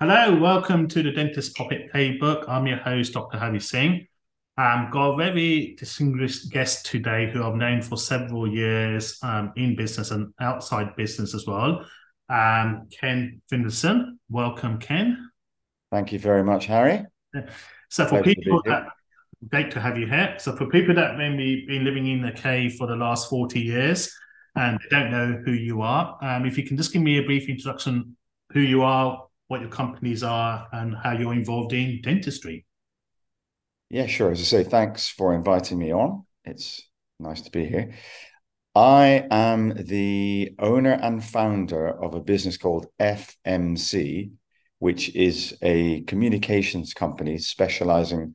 Hello, welcome to the Dentist Pocket Playbook. I'm your host, Dr. Hari Singh. I've got a very distinguished guest today who I've known for several years um, in business and outside business as well. Um, Ken Finlayson. Welcome, Ken. Thank you very much, Harry. So for Great people that great to have you here. So for people that maybe been living in the cave for the last 40 years and don't know who you are, um, if you can just give me a brief introduction who you are, what your companies are and how you're involved in dentistry. Yeah, sure. As I say, thanks for inviting me on. It's nice to be here. I am the owner and founder of a business called FMC, which is a communications company specializing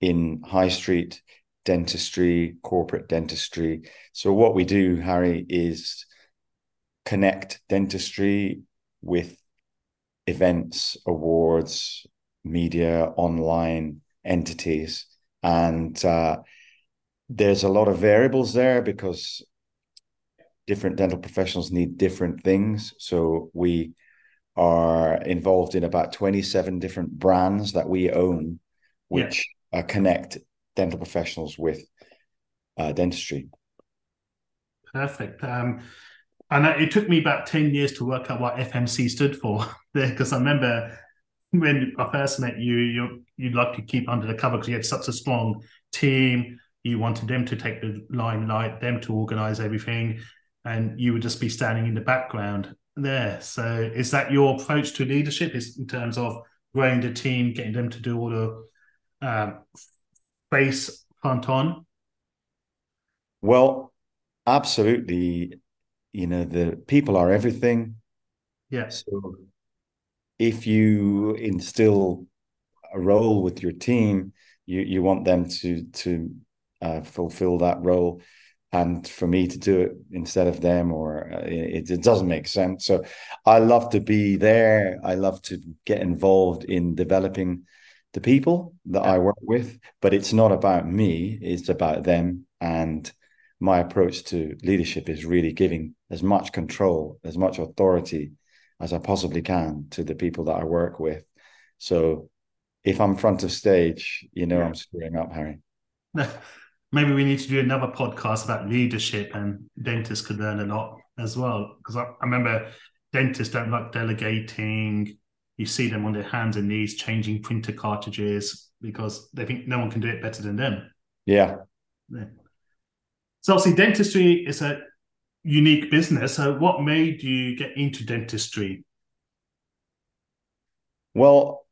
in high street dentistry, corporate dentistry. So, what we do, Harry, is connect dentistry with events, awards, media, online entities. And uh, there's a lot of variables there because different dental professionals need different things. So we are involved in about 27 different brands that we own, which yeah. uh, connect dental professionals with uh, dentistry. Perfect. Um, and it took me about 10 years to work out what FMC stood for there because I remember when I first met you, you you'd like to keep under the cover because you had such a strong team. You wanted them to take the limelight, them to organize everything, and you would just be standing in the background there. So, is that your approach to leadership? Is in terms of growing the team, getting them to do all the um, face front on? Well, absolutely you know the people are everything. Yeah. So if you instill a role with your team you you want them to to uh, fulfill that role. And for me to do it instead of them or uh, it, it doesn't make sense. So i love to be there. I love to get involved in developing the people that yeah. i work with but it's not about me. It's about them. And my approach to leadership is really giving as much control, as much authority as I possibly can to the people that I work with. So if I'm front of stage, you know yeah. I'm screwing up, Harry. Maybe we need to do another podcast about leadership and dentists could learn a lot as well. Because I, I remember dentists don't like delegating. You see them on their hands and knees changing printer cartridges because they think no one can do it better than them. Yeah. yeah. So obviously, dentistry is a unique business. So, what made you get into dentistry? Well,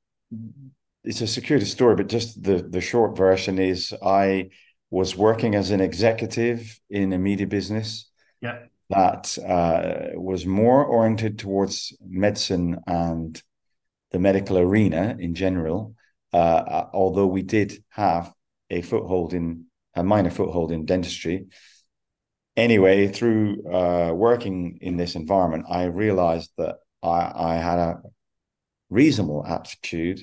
it's a security story, but just the the short version is I was working as an executive in a media business. Yeah. That uh, was more oriented towards medicine and the medical arena in general. Uh, although we did have a foothold in a minor foothold in dentistry. Anyway, through uh, working in this environment, I realized that I, I had a reasonable aptitude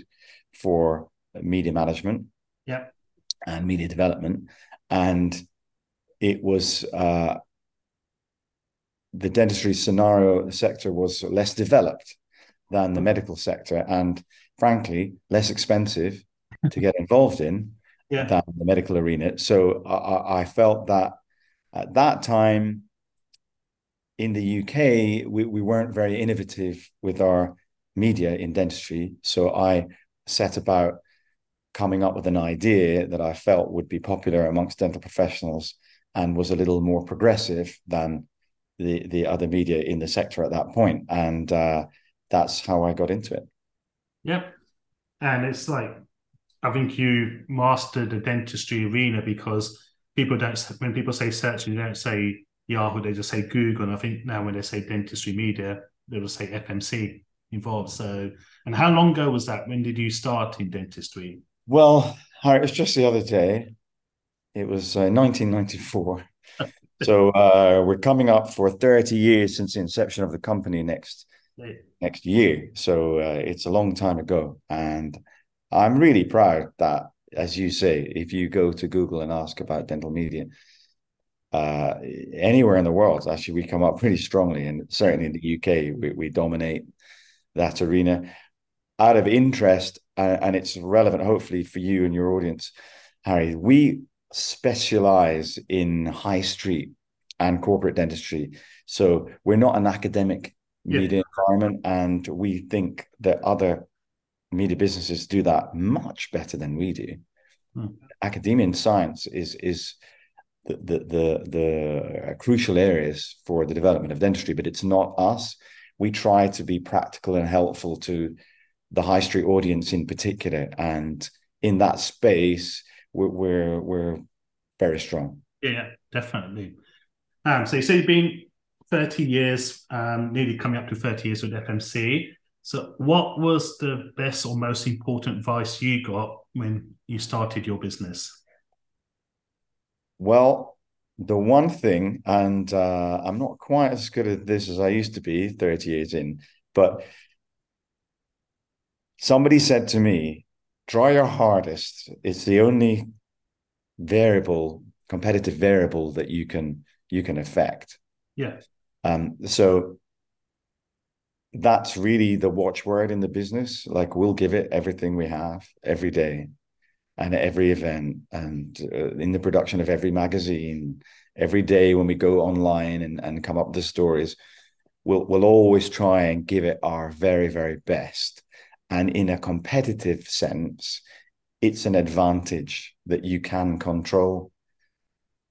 for media management yeah. and media development. And it was uh, the dentistry scenario sector was less developed than the medical sector and frankly less expensive to get involved in yeah. than the medical arena. So I, I, felt that at that time in the UK, we, we weren't very innovative with our media in dentistry. So I set about coming up with an idea that I felt would be popular amongst dental professionals and was a little more progressive than the the other media in the sector at that point. And uh, that's how I got into it. Yep. And it's like I think you mastered the dentistry arena because people don't when people say search, they don't say Yahoo, they just say Google. And I think now when they say dentistry media, they will say FMC involved. So, and how long ago was that? When did you start in dentistry? Well, it was just the other day. It was uh, 1994. so uh, we're coming up for 30 years since the inception of the company next next year. So uh, it's a long time ago, and I'm really proud that, as you say, if you go to Google and ask about dental media, uh, anywhere in the world, actually, we come up really strongly, and certainly in the UK, we, we dominate that arena. out of interest, uh, and it's relevant, hopefully, for you and your audience, Harry, we specialize in high street and corporate dentistry. So we're not an academic media environment, and we think that other media businesses do that much better than we do. Hmm. Academia and science is is the, the the the crucial areas for the development of dentistry, but it's not us. We try to be practical and helpful to the high street audience in particular, and in that space, we're we're, we're very strong. Yeah, definitely. Um, so you say you've been 30 years, um, nearly coming up to 30 years with FMC. So, what was the best or most important advice you got when you started your business? Well, the one thing, and uh, I'm not quite as good at this as I used to be 30 years in, but somebody said to me, try your hardest. It's the only variable, competitive variable that you can you can affect. Yeah. Um, so that's really the watchword in the business. Like we'll give it everything we have every day and at every event and uh, in the production of every magazine, every day when we go online and, and come up with the stories, we'll, we'll always try and give it our very, very best. And in a competitive sense, it's an advantage that you can control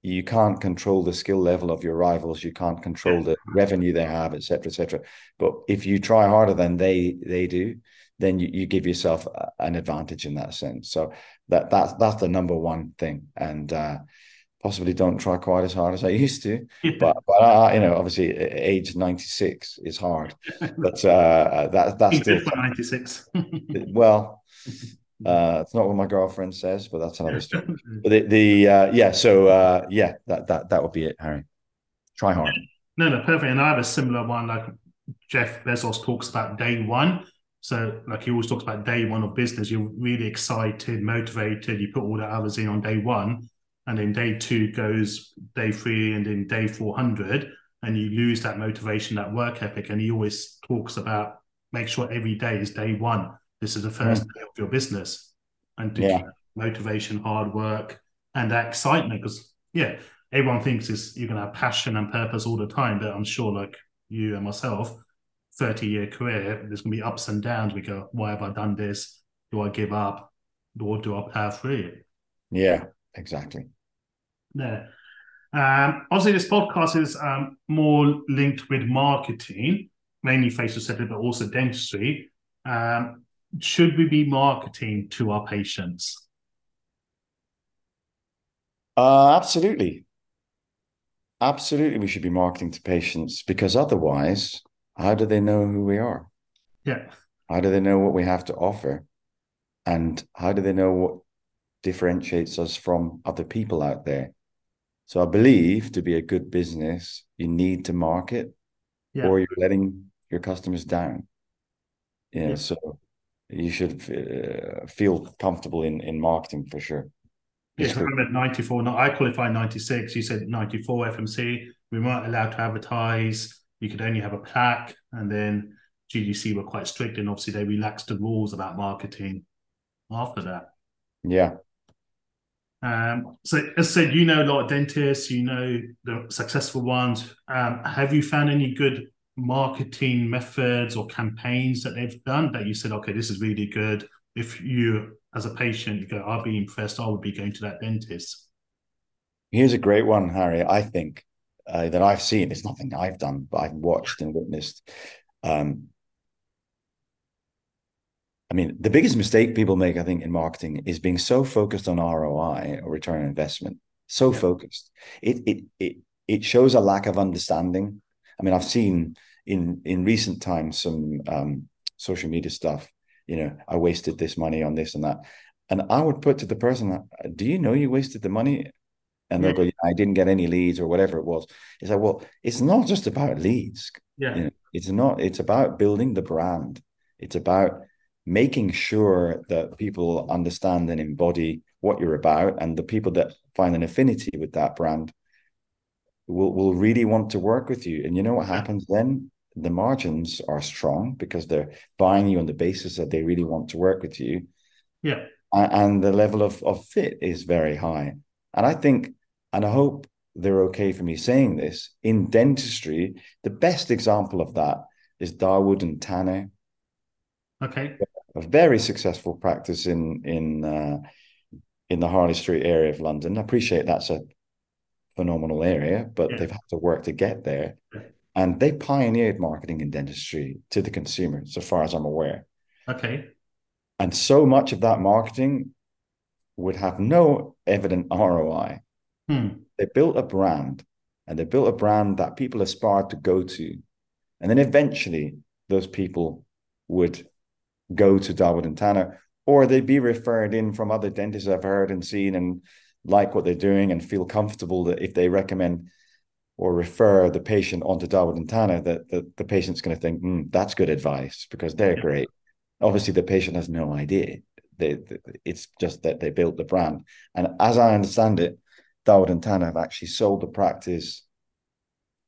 you can't control the skill level of your rivals you can't control the revenue they have etc etc but if you try harder than they they do then you, you give yourself an advantage in that sense so that that's that's the number one thing and uh, possibly don't try quite as hard as I used to. but but uh, you know, obviously, age ninety six is hard. But uh, that that's still ninety six. well, uh, it's not what my girlfriend says, but that's another story. but the, the uh, yeah, so uh, yeah, that that that would be it, Harry. Try hard. No, no, perfect. And I have a similar one. Like Jeff Bezos talks about day one. So, like he always talks about day one of business. You're really excited, motivated. You put all the hours in on day one, and then day two goes day three, and then day four hundred, and you lose that motivation, that work ethic. And he always talks about make sure every day is day one this is the first day of your business, and to yeah. motivation, hard work, and that excitement. Because yeah, everyone thinks is you're gonna have passion and purpose all the time, but I'm sure, like you and myself, 30 year career, there's gonna be ups and downs. We go, why have I done this? Do I give up? Or do I power through Yeah, exactly. Yeah. Um, obviously, this podcast is um, more linked with marketing, mainly facial aesthetic, but also dentistry. Um, should we be marketing to our patients? Uh, absolutely. Absolutely, we should be marketing to patients because otherwise, how do they know who we are? Yeah. How do they know what we have to offer? And how do they know what differentiates us from other people out there? So I believe to be a good business, you need to market yeah. or you're letting your customers down. Yeah, yeah. So you should uh, feel comfortable in in marketing for sure. Yes, I remember 94. I qualified 96. You said 94 FMC. We weren't allowed to advertise. You could only have a plaque. And then GDC were quite strict. And obviously, they relaxed the rules about marketing after that. Yeah. Um, so, as I said, you know a lot of dentists, you know the successful ones. Um, have you found any good marketing methods or campaigns that they've done that you said, okay, this is really good? If you, as a patient, you go, I'll be impressed, I would be going to that dentist. Here's a great one, Harry. I think uh, that I've seen. It's nothing I've done, but I've watched and witnessed. Um, I mean, the biggest mistake people make, I think, in marketing is being so focused on ROI or return on investment. So yeah. focused, it it it it shows a lack of understanding. I mean, I've seen in in recent times some um, social media stuff. You know, I wasted this money on this and that, and I would put to the person, "Do you know you wasted the money?" And they'll go, yeah, "I didn't get any leads or whatever it was." It's like, well, it's not just about leads. Yeah, you know, it's not. It's about building the brand. It's about making sure that people understand and embody what you're about, and the people that find an affinity with that brand will will really want to work with you. And you know what happens then? the margins are strong because they're buying you on the basis that they really want to work with you. Yeah. And the level of, of fit is very high. And I think, and I hope they're okay for me saying this, in dentistry, the best example of that is Dawood and Tanner. Okay. A very successful practice in in uh, in the Harley Street area of London. I appreciate that's a phenomenal area, but yeah. they've had to work to get there. And they pioneered marketing in dentistry to the consumer, so far as I'm aware. Okay. And so much of that marketing would have no evident ROI. Hmm. They built a brand and they built a brand that people aspired to go to. And then eventually those people would go to Dawood and Tanner, or they'd be referred in from other dentists I've heard and seen and like what they're doing and feel comfortable that if they recommend or refer the patient onto Dawood and Tanner, that the, the patient's going to think, mm, that's good advice because they're yeah. great. Obviously, the patient has no idea. They, they, it's just that they built the brand. And as I understand it, Dawood and Tanner have actually sold the practice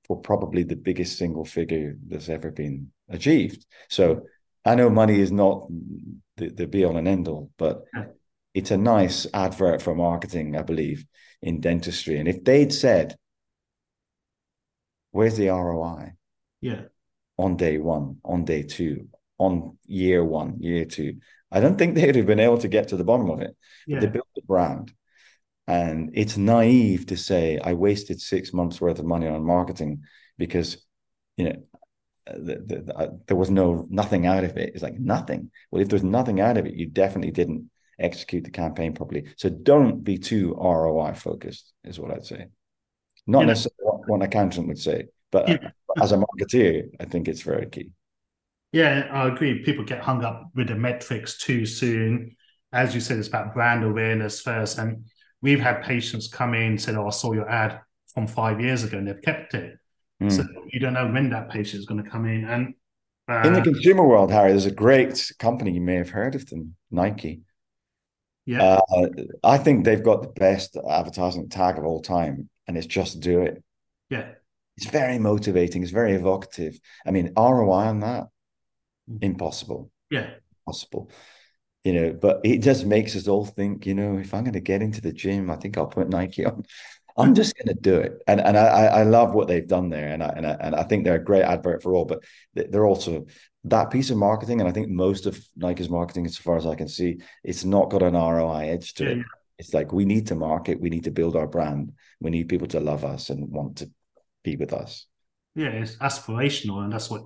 for probably the biggest single figure that's ever been achieved. So I know money is not the, the be all and end all, but it's a nice advert for marketing, I believe, in dentistry. And if they'd said, where's the ROI? Yeah. On day one, on day two, on year one, year two. I don't think they'd have been able to get to the bottom of it. Yeah. They built the brand. And it's naive to say I wasted six months worth of money on marketing because, you know, the, the, the, uh, there was no nothing out of it. It's like nothing. Well, if there's nothing out of it, you definitely didn't execute the campaign properly. So don't be too ROI focused, is what I'd say. Not yeah. necessarily what, what, an accountant would say, but yeah. as a marketeer, I think it's very key. Yeah, I agree. People get hung up with the metrics too soon. As you said, it's about brand awareness first. And we've had patients come in and said, Oh, I saw your ad from five years ago and they've kept it. Mm. So you don't know when that patient is going to come in. And uh, in the consumer world, Harry, there's a great company you may have heard of them, Nike. Yeah, uh, I think they've got the best advertising tag of all time, and it's just do it. Yeah, it's very motivating. It's very evocative. I mean, ROI on that, mm. impossible. Yeah, possible. You know, but it just makes us all think. You know, if I'm going to get into the gym, I think I'll put Nike on. I'm just going to do it, and and I I love what they've done there, and I and I, and I think they're a great advert for all. But they're also that piece of marketing, and I think most of Nike's marketing, as far as I can see, it's not got an ROI edge to yeah, it. It's like we need to market, we need to build our brand, we need people to love us and want to be with us. Yeah, it's aspirational, and that's what.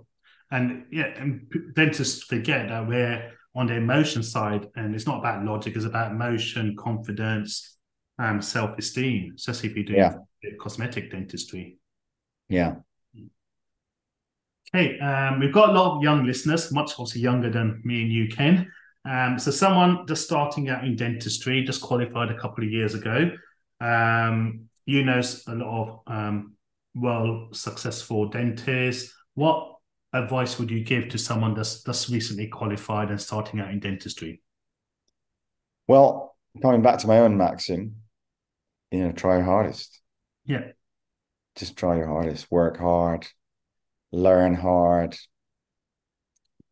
And yeah, and dentists forget that we're on the emotion side, and it's not about logic; it's about emotion, confidence, and self-esteem. Especially if you do yeah. cosmetic dentistry. Yeah. Okay, um, we've got a lot of young listeners, much obviously younger than me and you, Ken. Um, so someone just starting out in dentistry, just qualified a couple of years ago. Um, you know a lot of um, well successful dentists. What advice would you give to someone that's that's recently qualified and starting out in dentistry? Well, coming back to my own maxim, you know, try your hardest. Yeah. Just try your hardest. Work hard learn hard,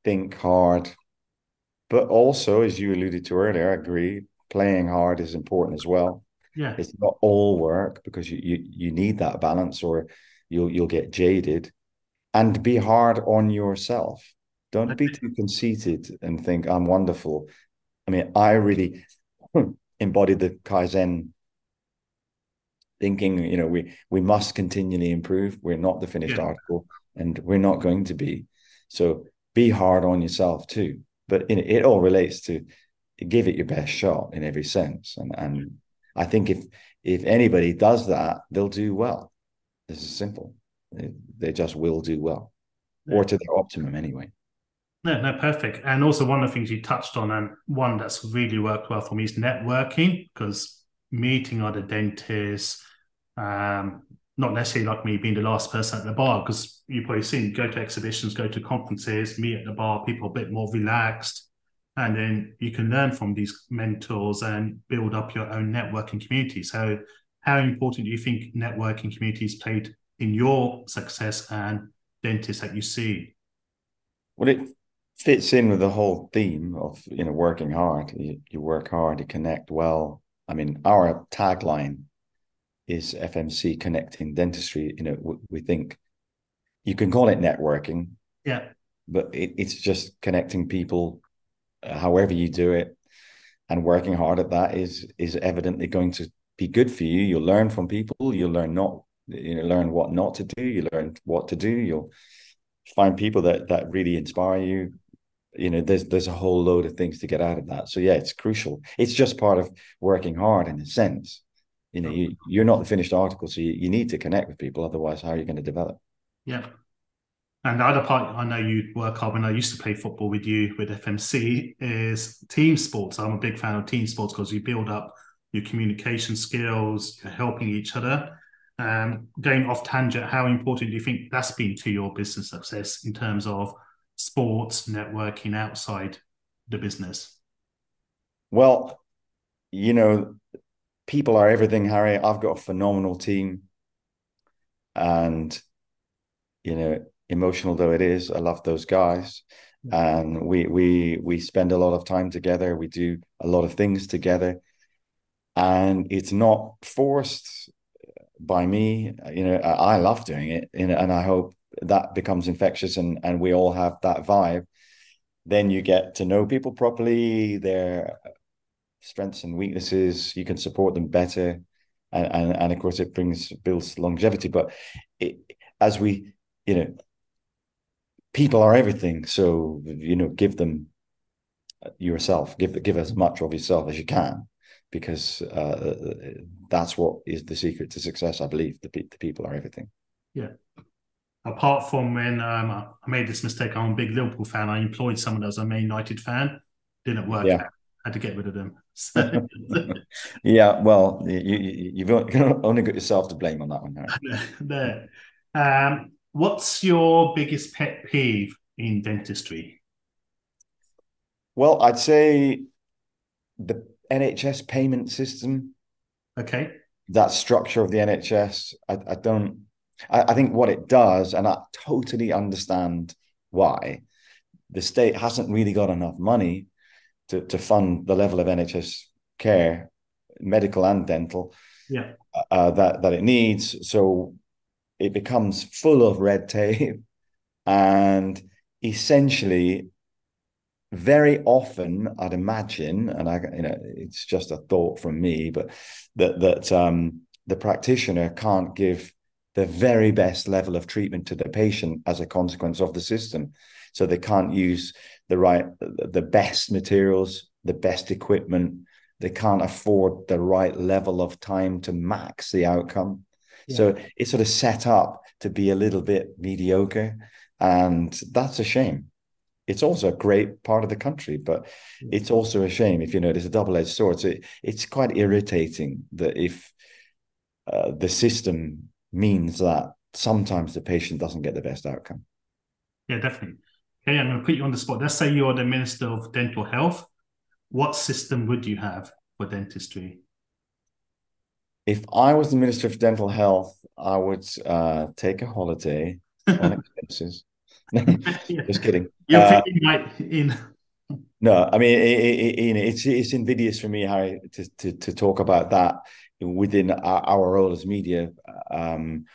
think hard. But also, as you alluded to earlier, I agree, playing hard is important as well. Yeah. It's not all work because you, you you need that balance or you'll you'll get jaded. And be hard on yourself. Don't be too conceited and think I'm wonderful. I mean, I really embodied the Kaizen thinking, you know, we we must continually improve. We're not the finished yeah. article and we're not going to be. So be hard on yourself too. But in, it all relates to give it your best shot in every sense. And and I think if if anybody does that, they'll do well. This is simple. They, they just will do well, yeah. or to their optimum anyway. No, no, perfect. And also one of the things you touched on, and one that's really worked well for me is networking, because meeting other dentists, um, not necessarily like me being the last person at the bar because you've probably seen go to exhibitions, go to conferences, meet at the bar, people a bit more relaxed. And then you can learn from these mentors and build up your own networking community. So, how important do you think networking communities played in your success and dentists that you see? Well, it fits in with the whole theme of you know working hard. You, you work hard, you connect well. I mean, our tagline is FMC connecting dentistry. You know, we, we think you can call it networking, Yeah, but it, it's just connecting people, uh, however you do it, and working hard at that is is evidently going to be good for you. You'll learn from people. You'll learn not you know learn what not to do. You learn what to do. You'll find people that that really inspire you. You know, there's there's a whole load of things to get out of that. So yeah, it's crucial. It's just part of working hard in a sense. You know, you, you're not the finished article, so you, you need to connect with people. Otherwise, how are you going to develop? yeah. And the other part I know you work on when I used to play football with you with FMC is team sports. I'm a big fan of team sports because you build up your communication skills, you're helping each other. Um, going off tangent, how important do you think that's been to your business success in terms of sports networking outside the business? Well, you know, people are everything, Harry. I've got a phenomenal team. And, you know, emotional though it is, I love those guys. And we we we spend a lot of time together. We do a lot of things together. And it's not forced by me. You know, I, I love doing it. You know, and I hope that becomes infectious and, and we all have that vibe. Then you get to know people properly, their strengths and weaknesses. You can support them better, and and, and of course it brings builds longevity. But it, as we, you know, people are everything. So you know, give them yourself. Give give as much of yourself as you can, because uh, that's what is the secret to success. I believe the the people are everything. Yeah. Apart from when um, I made this mistake, I'm a big Liverpool fan. I employed someone as a Man United fan. Didn't work Yeah. out. Had to get rid of them. So, Yeah, well, you, you you've only got yourself to blame on that one, there. Um, what's your biggest pet peeve in dentistry? Well, I'd say the NHS payment system, Okay. that structure of the NHS, I, I don't, I, I think what it does, and I totally understand why, the state hasn't really got enough money to, to fund the level of NHS care, medical and dental, Yeah. uh, that, that it needs. So it becomes full of red tape and essentially very often i'd imagine and i you know it's just a thought from me but that that um the practitioner can't give the very best level of treatment to the patient as a consequence of the system so they can't use the right the best materials the best equipment they can't afford the right level of time to max the outcome Yeah. so it's sort of set up to be a little bit mediocre and that's a shame it's also a great part of the country, but it's also a shame if you know it's a double-edged sword. So it, it's quite irritating that if uh, the system means that sometimes the patient doesn't get the best outcome. Yeah, definitely. Okay, I'm going to put you on the spot. Let's say you're the Minister of Dental Health. What system would you have for dentistry? If I was the Minister of Dental Health, I would uh, take a holiday on expenses. Just kidding. You're Uh, thinking like in No, I mean, it, it, it, it's it's invidious for me, Harry, to to, to talk about that within our, our role as media. Um,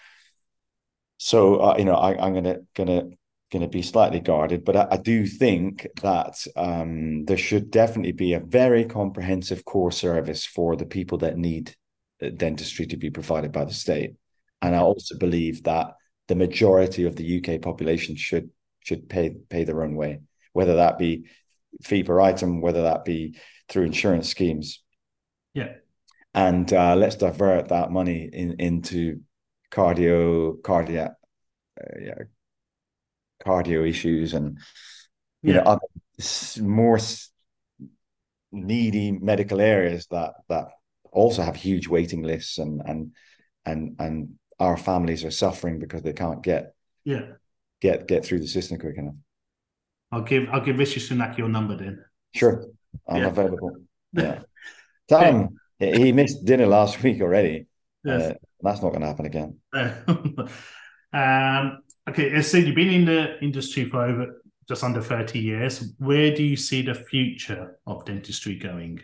so uh, you know, I, I'm gonna gonna gonna be slightly guarded, but I, I do think that um, there should definitely be a very comprehensive core service for the people that need uh, dentistry to be provided by the state, and I also believe that the majority of the UK population should should pay pay their own way, whether that be fee per item, whether that be through insurance schemes. Yeah. And uh, let's divert that money in, into cardio, cardiac, uh, yeah, cardio issues and you know other more needy medical areas that that also have huge waiting lists and and and and our families are suffering because they can't get yeah. get get through the system quick enough. I'll give I'll give Rishi Sunak your number then. Sure, I'm Yeah. available. Yeah. Tell him he missed dinner last week already. Yes. Uh, that's not going to happen again. um, okay, uh, so you've been in the industry for over just under 30 years. Where do you see the future of dentistry going?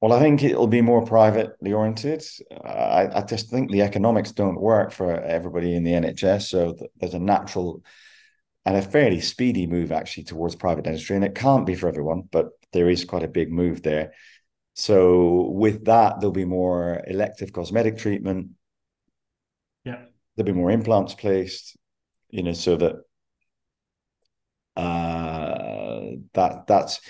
Well, I think it'll be more privately oriented. I, I just think the economics don't work for everybody in the NHS. So th- there's a natural and a fairly speedy move actually towards private dentistry. And it can't be for everyone, but there is quite a big move there. So with that, there'll be more elective cosmetic treatment. There'll be more implants placed, you know, so that uh, that that's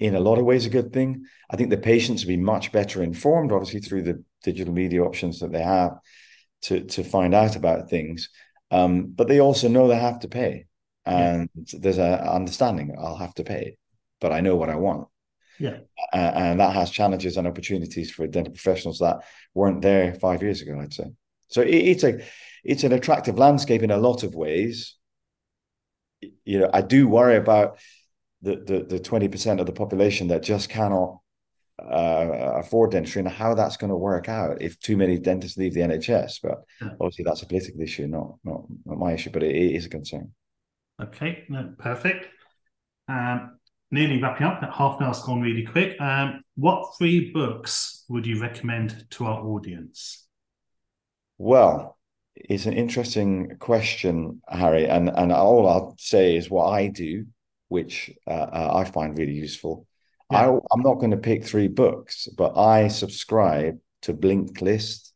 in a lot of ways a good thing. I think the patients will be much better informed, obviously through the digital media options that they have to to find out about things. Um, but they also know they have to pay, and yeah. there's a understanding I'll have to pay, but I know what I want. Yeah, uh, and that has challenges and opportunities for dental professionals that weren't there five years ago. I'd say so. It, it's a it's an attractive landscape in a lot of ways. You know, I do worry about the the twenty percent of the population that just cannot uh, afford dentistry and how that's going to work out if too many dentists leave the NHS. But obviously, that's a political issue, not not not my issue, but it, it is a concern. Okay, no, perfect. Um, nearly wrapping up. That half an hour's gone really quick. Um, what three books would you recommend to our audience? Well, it's an interesting question, Harry, and and all I'll say is what I do which uh, uh, I find really useful. Yeah. I, I'm not going to pick three books, but I subscribe to Blinkist,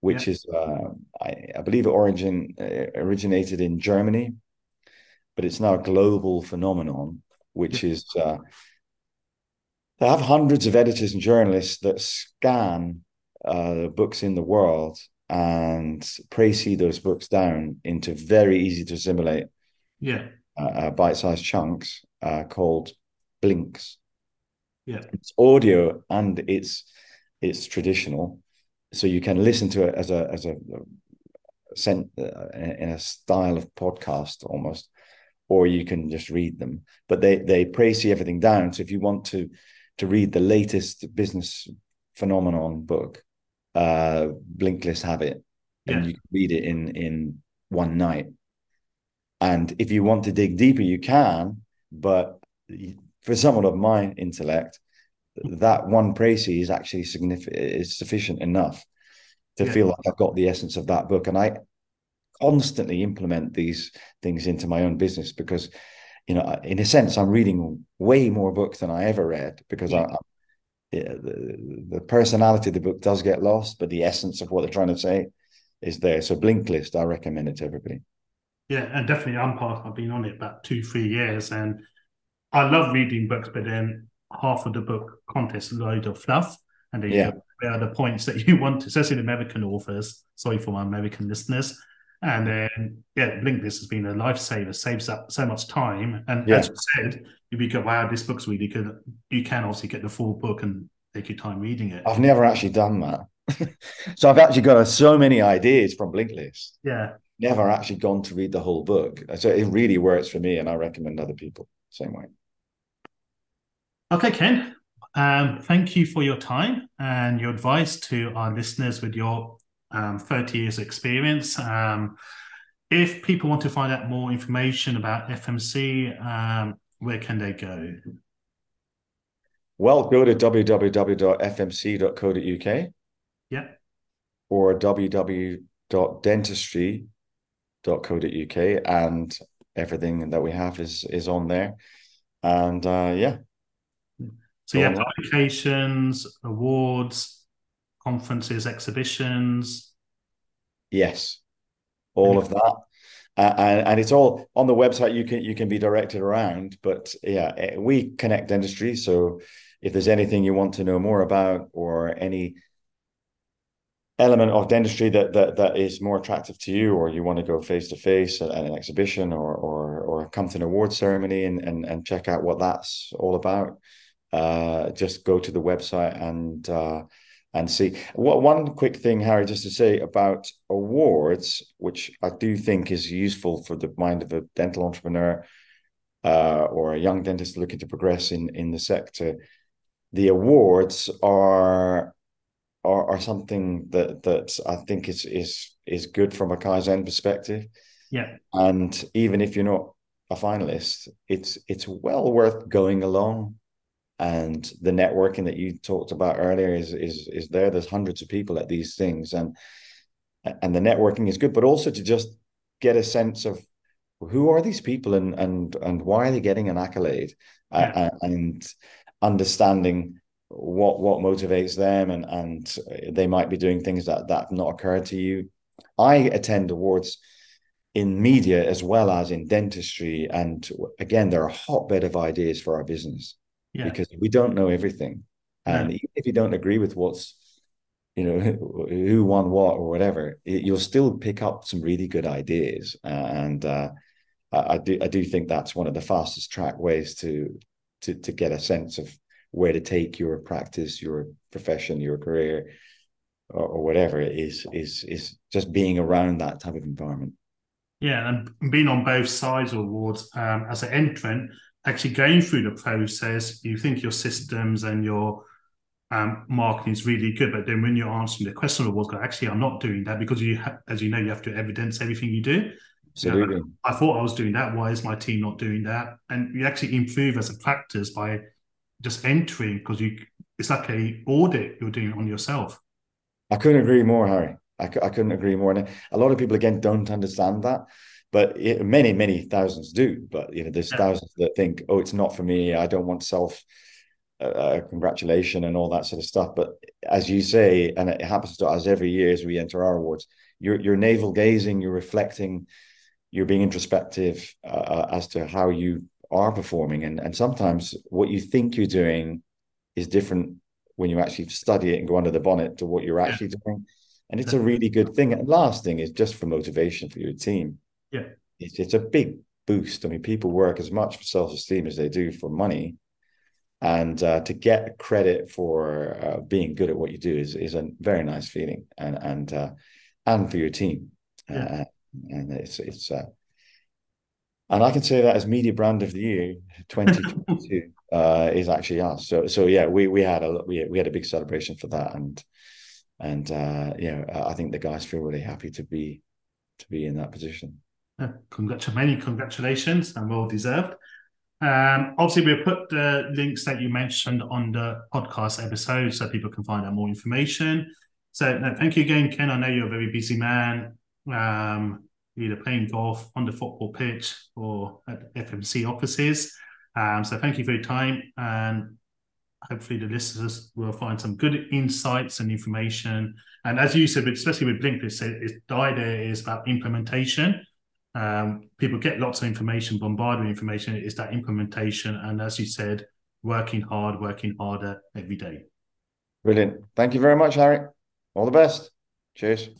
which yeah. is, uh, I, I, believe, it origin uh, originated in Germany, but it's now a global phenomenon, which yeah. is uh, they have hundreds of editors and journalists that scan uh, books in the world and précis those books down into very easy to assimilate yeah uh, uh, bite-sized chunks uh, called blinks. Yeah, it's audio and it's it's traditional, so you can listen to it as a as a sent uh, in a style of podcast almost, or you can just read them. But they they précis everything down. So if you want to to read the latest business phenomenon book, uh, Blinkist have it, and yeah. you can read it in in one night and if you want to dig deeper, you can. But for someone of my intellect, that one précis is actually significant is sufficient enough to yeah. feel like I've got the essence of that book. And I constantly implement these things into my own business because, you know, in a sense, I'm reading way more books than I ever read because. I, yeah, the, the personality of the book does get lost, but the essence of what they're trying to say is there. So Blinkist, I recommend it to everybody. Yeah, and definitely I'm part. I've been on it about two, three years, and I love reading books, but then half of the book contains a load of fluff, and then yeah. are the points that you want, to, especially the American authors. Sorry for my American listeners. And then, yeah, Blinkist has been a lifesaver, saves up so much time. And yeah. as you said, if you go, wow, this book's really good, you can also get the full book and take your time reading it. I've never actually done that. so I've actually got so many ideas from Blinkist. Yeah never actually gone to read the whole book. So it really works for me, and I recommend other people same way. Okay, Ken. Um, thank you for your time and your advice to our listeners with your um, 30 years experience. Um, if people want to find out more information about FMC, um, where can they go? Well, go to www.fmc.co.uk. Yeah. Or www.dentistry.com uk and everything that we have is is on there and uh yeah so you have publications awards conferences exhibitions. Yes. All of that. Uh, and, and it's all on the website you can you can be directed around but yeah eh, we connect dentistry so if there's anything you want to know more about or any element of dentistry that that that is more attractive to you, or you want to go face to face at an exhibition, or or or come to an award ceremony and and and check out what that's all about, uh, just go to the website and uh, and see. What one quick thing, Harry, just to say about awards, which I do think is useful for the mind of a dental entrepreneur uh, or a young dentist looking to progress in in the sector. The awards are are, are something that that I think is is is good from a Kaizen perspective. Yeah. And even if you're not a finalist, it's it's well worth going along. And the networking that you talked about earlier is is is there. There's hundreds of people at these things, and and the networking is good, but also to just get a sense of who are these people and and and why are they getting an accolade yeah. uh, and understanding what what motivates them and and they might be doing things that that have not occurred to you i attend awards in media as well as in dentistry and again they're a hotbed of ideas for our business yeah. because we don't know everything and yeah. if you don't agree with what's you know who won what or whatever you'll still pick up some really good ideas and uh, I, do I do think that's one of the fastest track ways to to to get a sense of where to take your practice, your profession, your career, or, or whatever it is is is just being around that type of environment. Yeah, and being on both sides of awards um, as an entrant, actually going through the process, you think your systems and your um, marketing is really good, but then when you're answering the question of what's go, actually, I'm not doing that because you, ha- as you know, you have to evidence everything you do. Absolutely. Know, I thought I was doing that. Why is my team not doing that? And you actually improve as a practice by just entering because you it's like a audit you're doing on yourself. I couldn't agree more, Harry. I, I couldn't agree more. And a lot of people again don't understand that, but it, many many thousands do. But you know, there's yeah. thousands that think, oh, it's not for me. I don't want self. Uh, uh, congratulation and all that sort of stuff. But as you say, and it happens to us every year as we enter our awards, you're you're navel gazing, you're reflecting, you're being introspective uh, uh, as to how you are performing and and sometimes what you think you're doing is different when you actually study it and go under the bonnet to what you're actually yeah. doing and it's a really good thing and last thing is just for motivation for your team yeah it's, it's a big boost i mean people work as much for self-esteem as they do for money and uh, to get credit for uh, being good at what you do is is a very nice feeling and and uh, and for your team yeah. Uh, and it's it's uh, and I can say that as media brand of the year 2022 uh, is actually us. So so yeah, we we had a we, we had a big celebration for that, and and uh, you know I think the guys feel really happy to be to be in that position. Congratulations, many congratulations, and well deserved. Um, obviously, we'll put the links that you mentioned on the podcast episode so people can find out more information. So, no, thank you again, Ken. I know you're a very busy man um, either playing golf on the football pitch or at FMC offices. Um, so thank you for your time and hopefully the listeners will find some good insights and information. And as you said, especially with Blink, it's, it's, the idea is about implementation. Um, people get lots of information, bombarded with information. It's that implementation. And as you said, working hard, working harder every day. Brilliant. Thank you very much, Harry. All the best. Cheers.